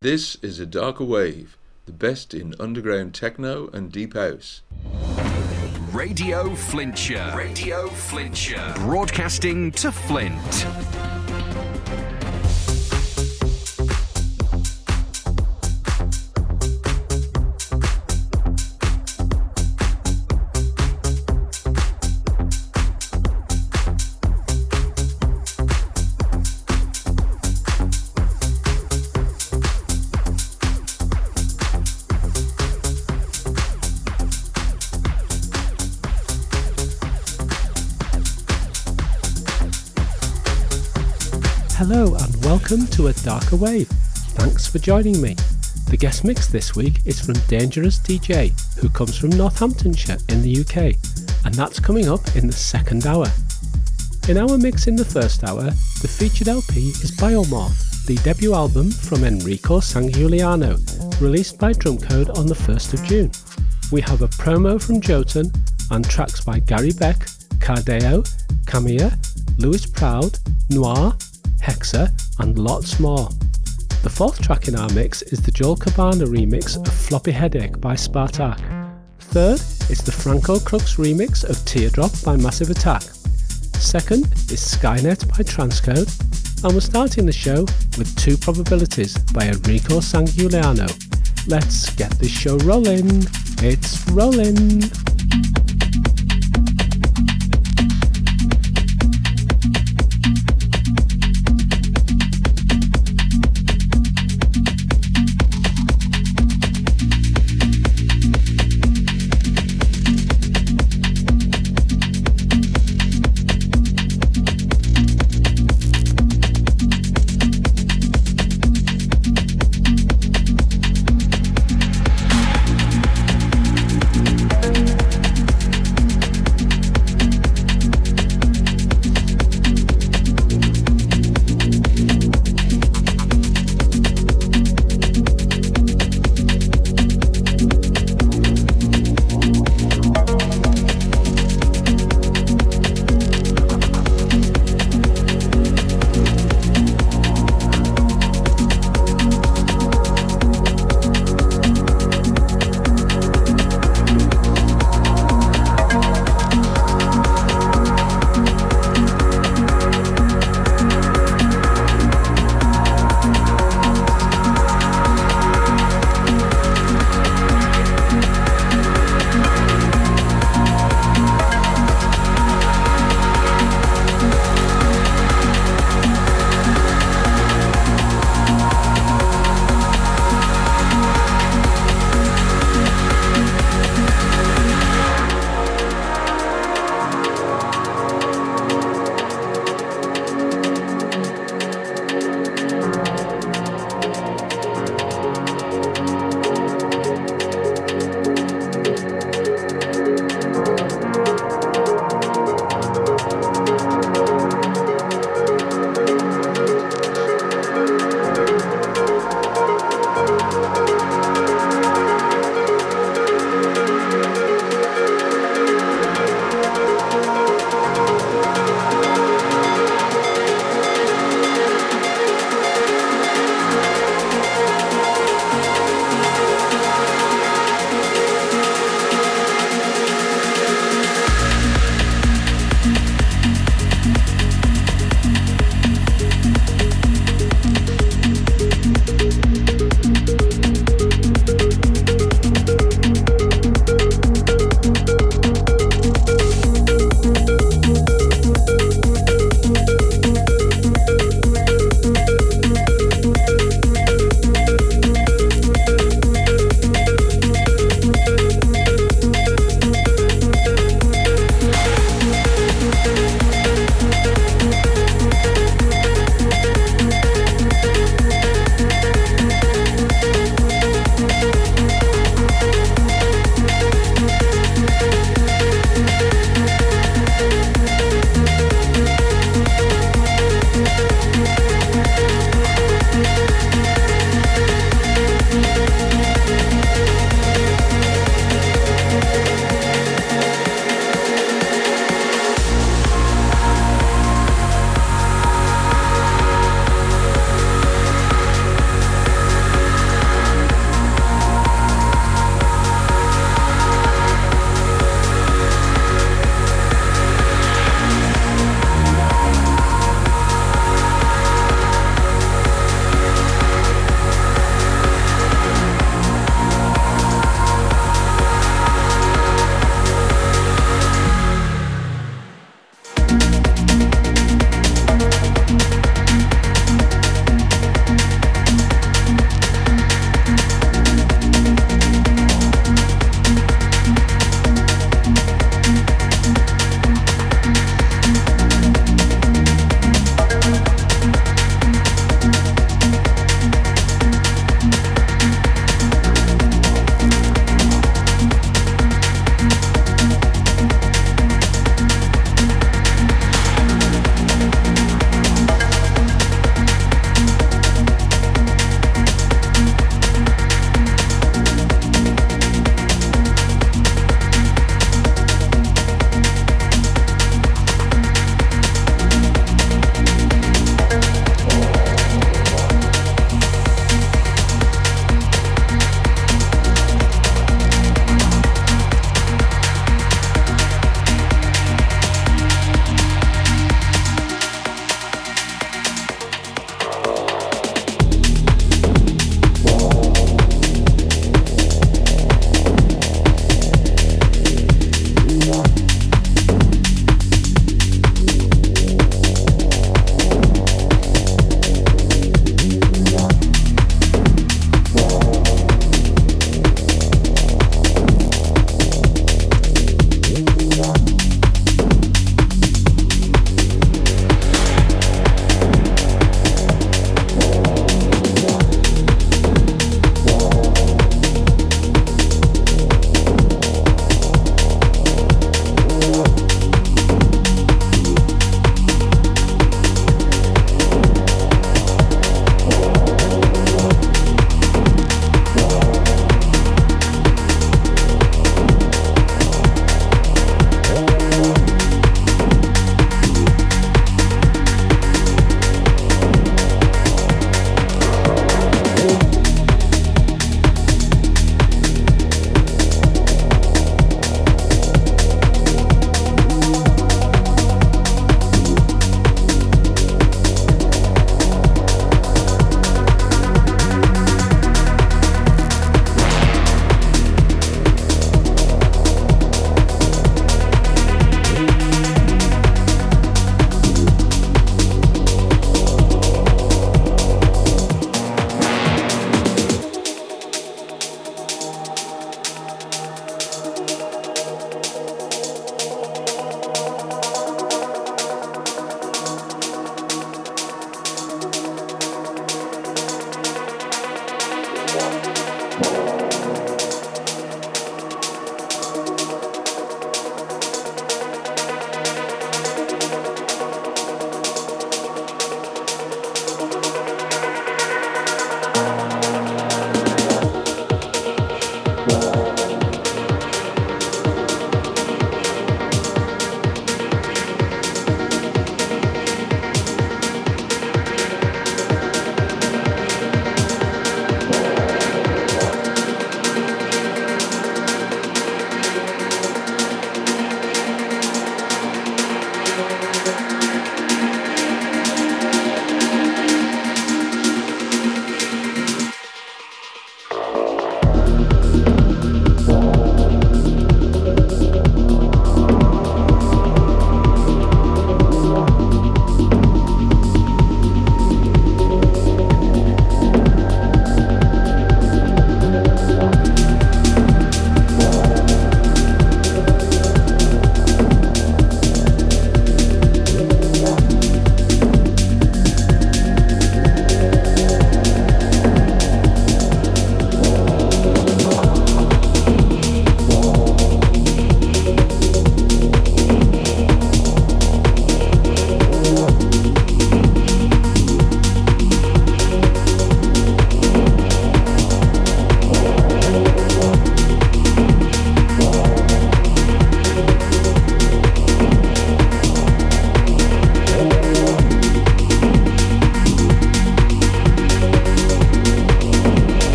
This is a darker wave, the best in underground techno and deep house. Radio Flintshire. Radio Flintshire. Broadcasting to Flint. To A Darker Wave. Thanks for joining me. The guest mix this week is from Dangerous DJ, who comes from Northamptonshire in the UK, and that's coming up in the second hour. In our mix in the first hour, the featured LP is Biomorph, the debut album from Enrico Sangiuliano, released by Drumcode on the 1st of June. We have a promo from Joton and tracks by Gary Beck, Cardao, Camilla, Louis Proud, Noir, Hexer, and lots more. The fourth track in our mix is the Joel Cabana remix of Floppy Headache by Spartaque. Third is the Franco Krux remix of Teardrop by Massive Attack. Second is Skynet by Transcode. And we're starting the show with Two Probabilities by Enrico Sangiuliano. Let's get this show rolling. It's rolling.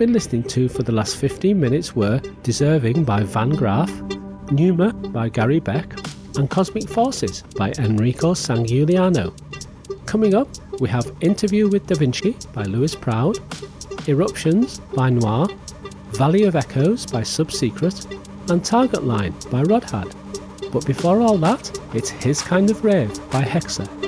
Been listening to for the last 15 minutes were Deserving by Van Graaf, Pneuma by Gary Beck, and Cosmic Forces by Enrico Sangiuliano. Coming up, we have Interview with Da Vinci by Louis Proud, Eruptions by Noir, Valley of Echoes by Subsecret, and Target Line by Rodhad. But before all that, it's His Kind of Rave by Hexer.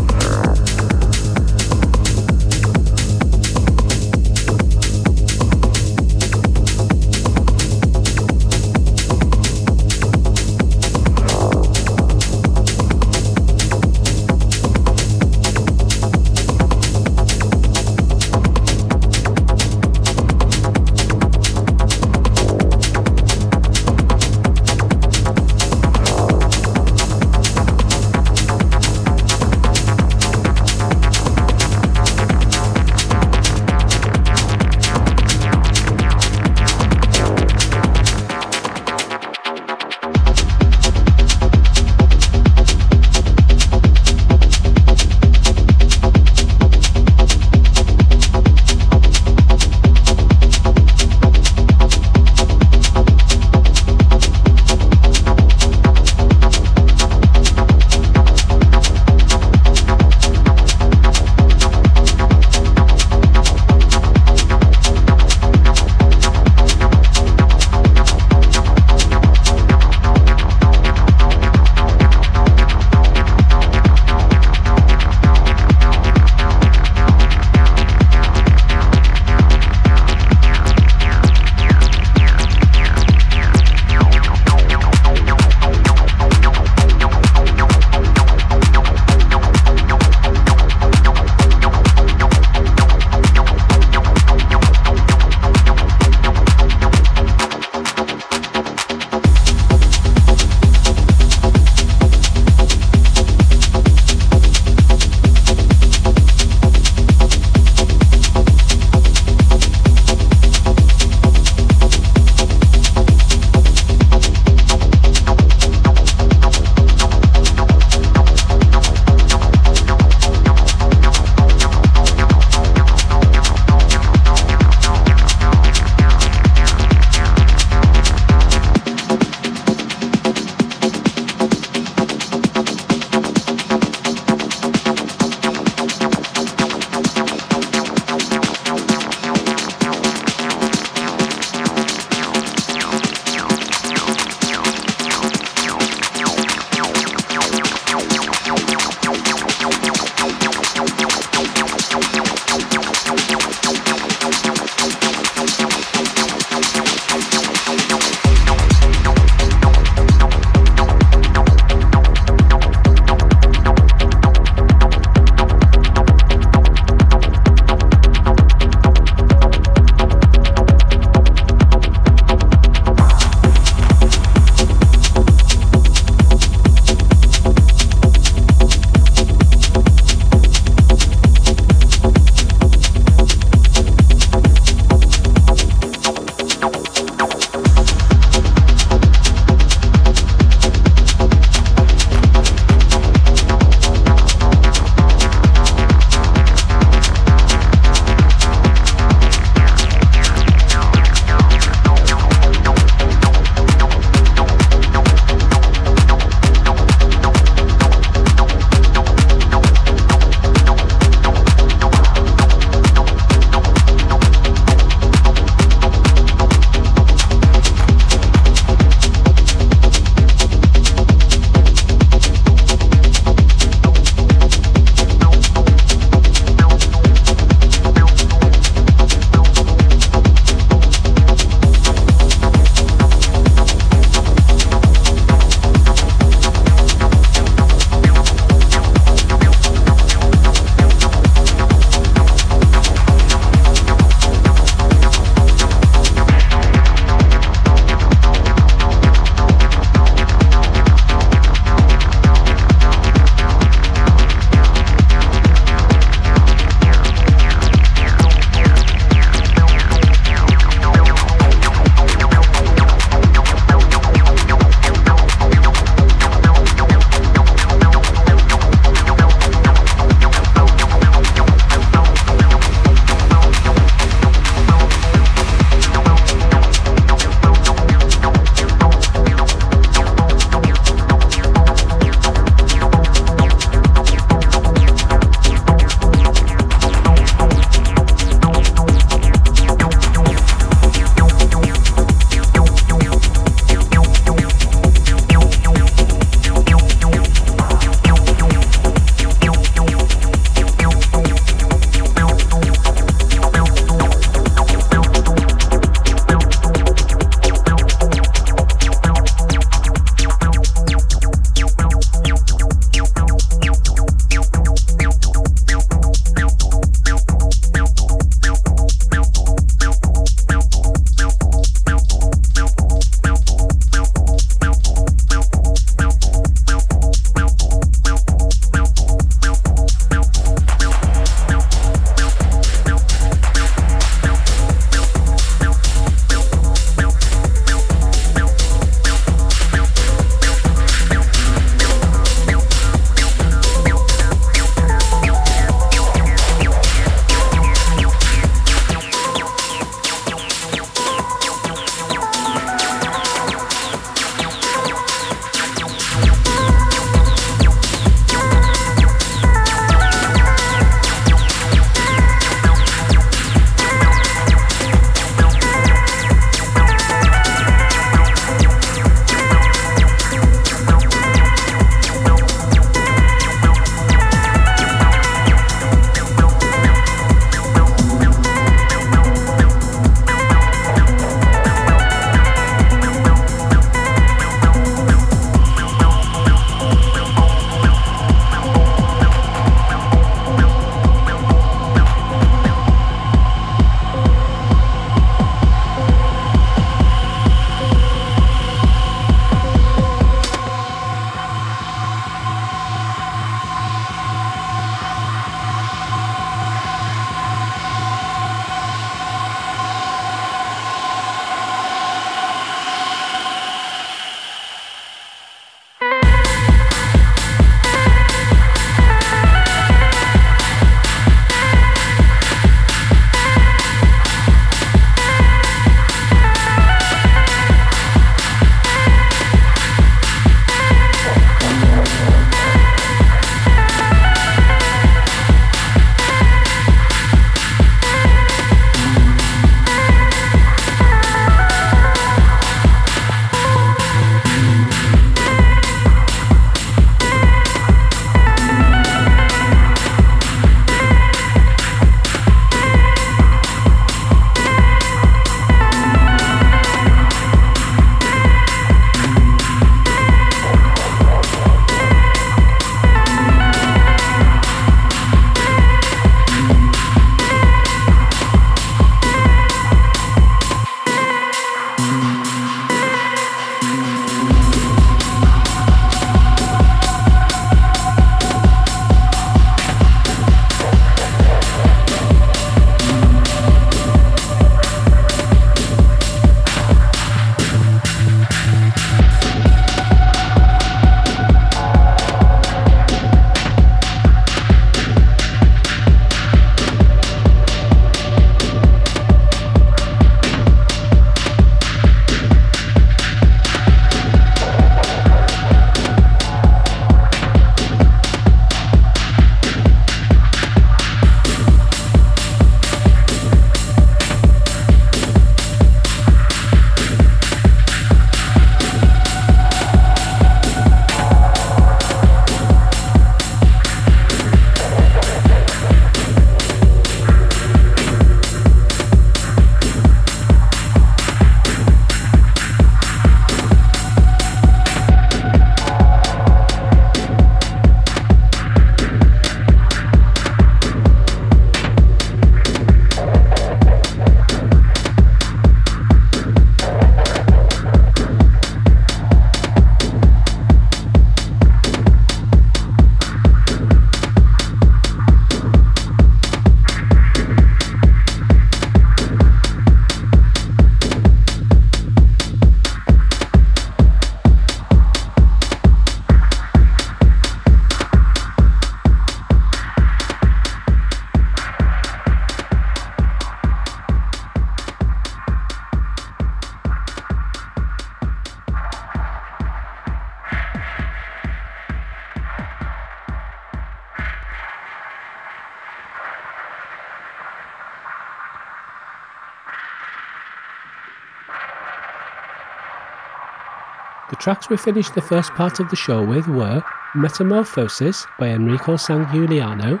Tracks we finished the first part of the show with were Metamorphosis by Enrico Sangiuliano,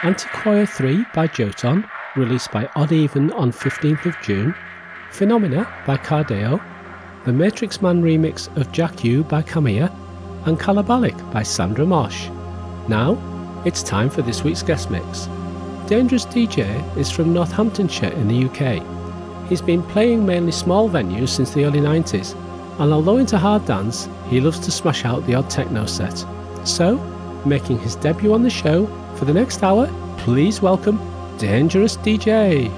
Antiquoya 3 by Joton, released by Odd Even on 15th of June, Phenomena by Cardao, the Matrix Man remix of Jack U by Camea, and Kalabalik by Sandra Mosh. Now, it's time for this week's guest mix. Dangerous DJ is from Northamptonshire in the UK. He's been playing mainly small venues since the early 90s, and although into hard dance, he loves to smash out the odd techno set. So, making his debut on the show for the next hour, please welcome Dangerous DJ.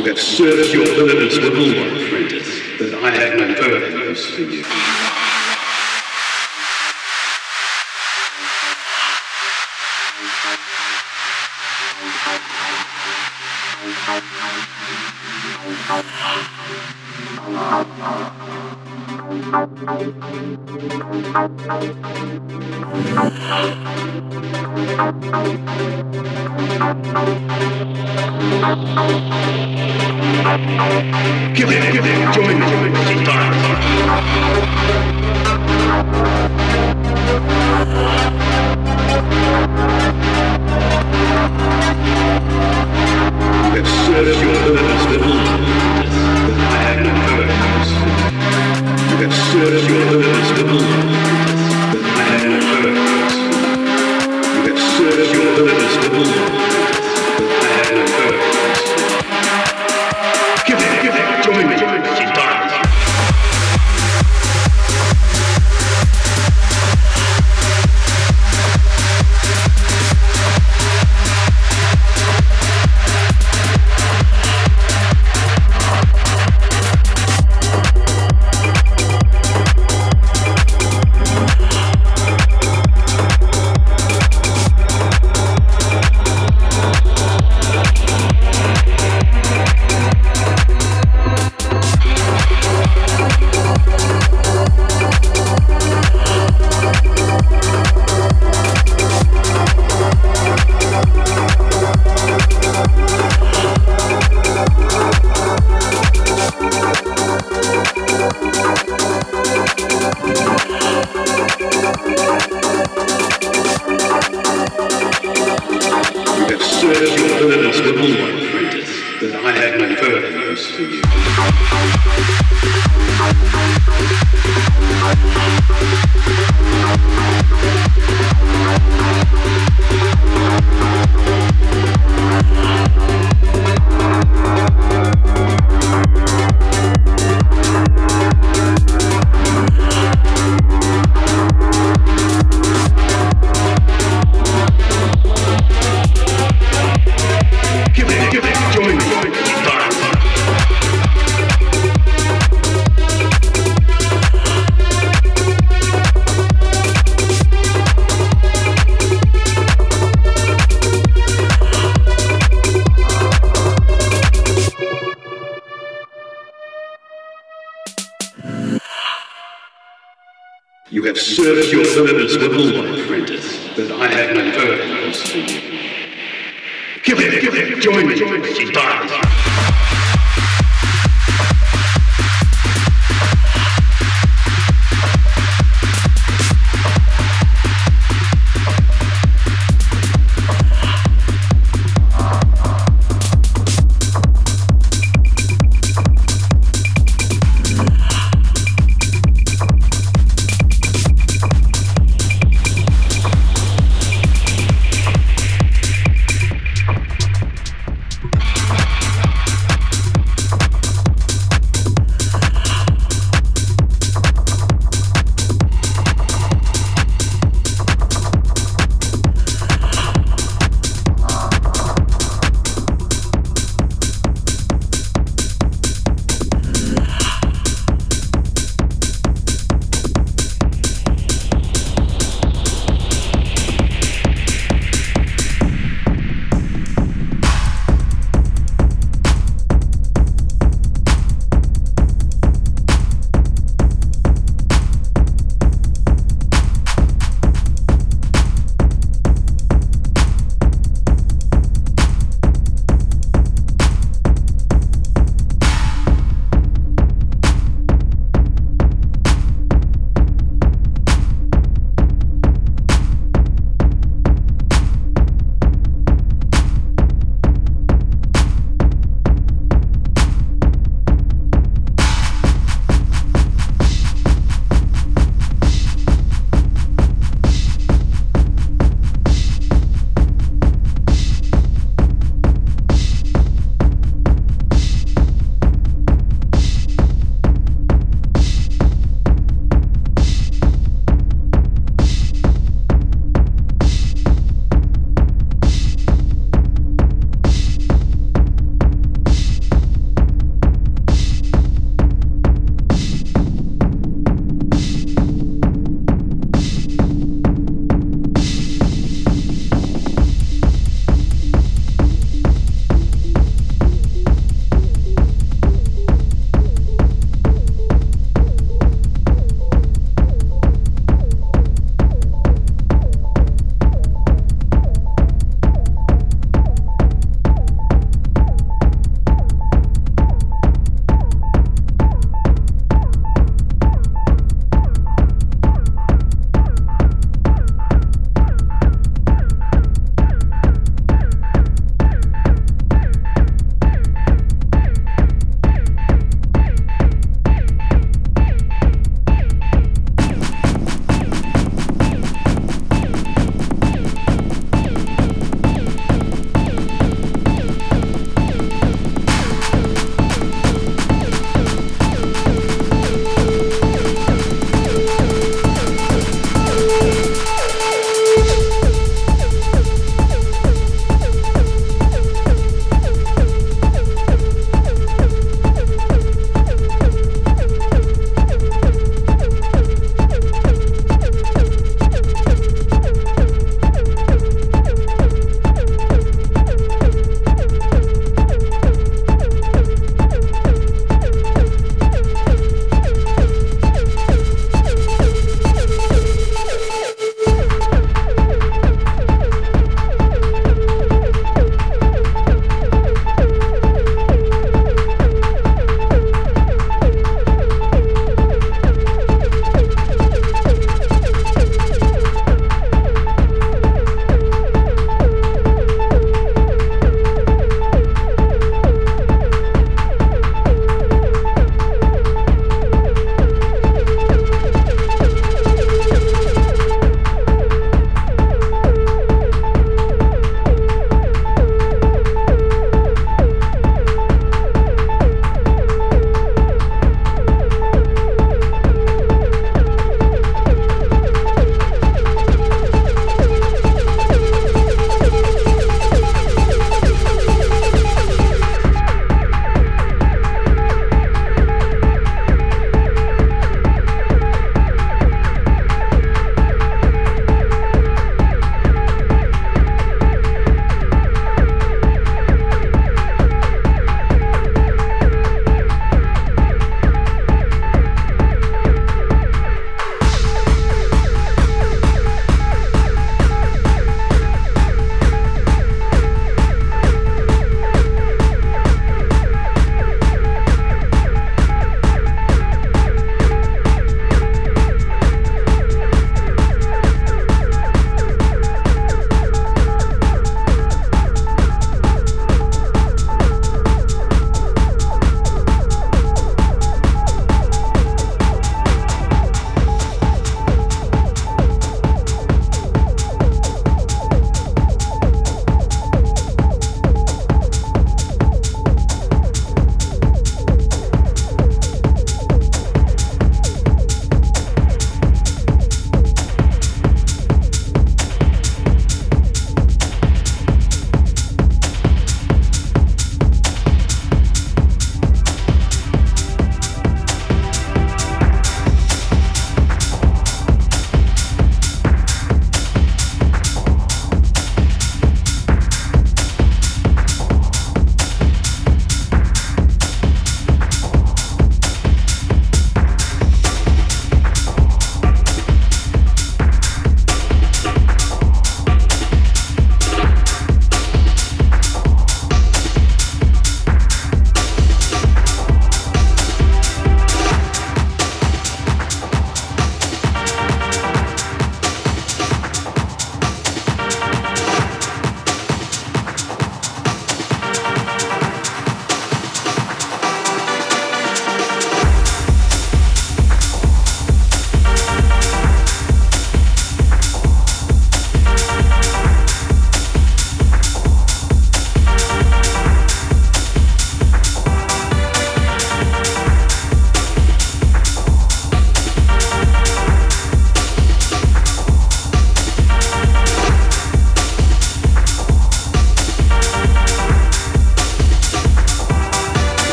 You have served your purpose with all my apprentice, but I have no further use for you.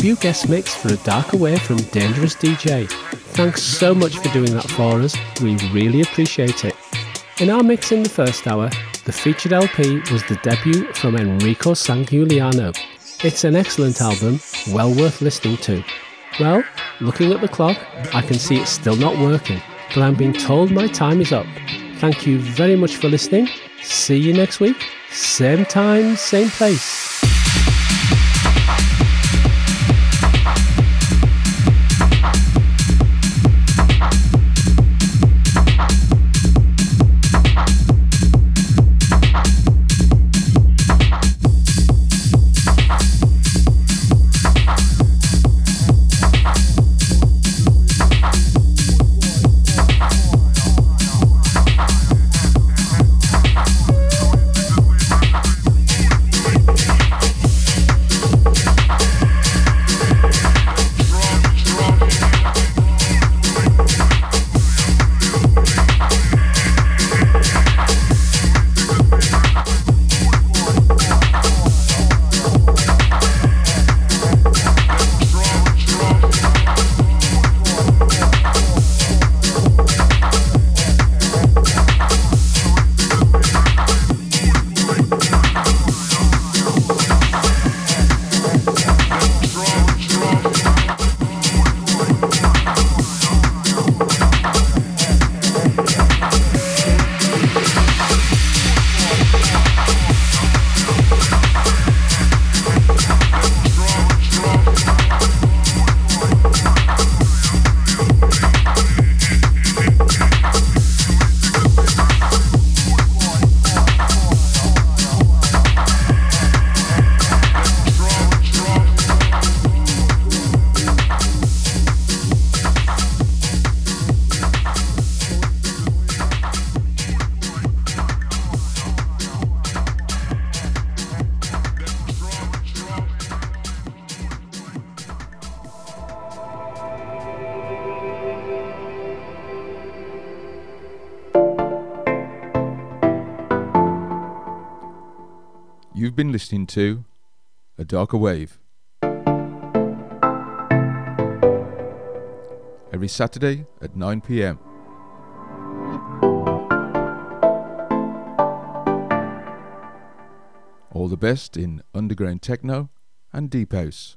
Debut guest mix for A Darker Wave from Dangerous DJ. Thanks so much for doing that for us, we really appreciate it. In our mix in the first hour, the featured LP was the debut from Enrico Sangiuliano. It's an excellent album, well worth listening to. Well, looking at the clock, I can see it's still not working, but I'm being told my time is up. Thank you very much for listening. See you next week, same time, same place. To A Darker Wave. Every Saturday at 9 pm. All the best in underground techno and deep house.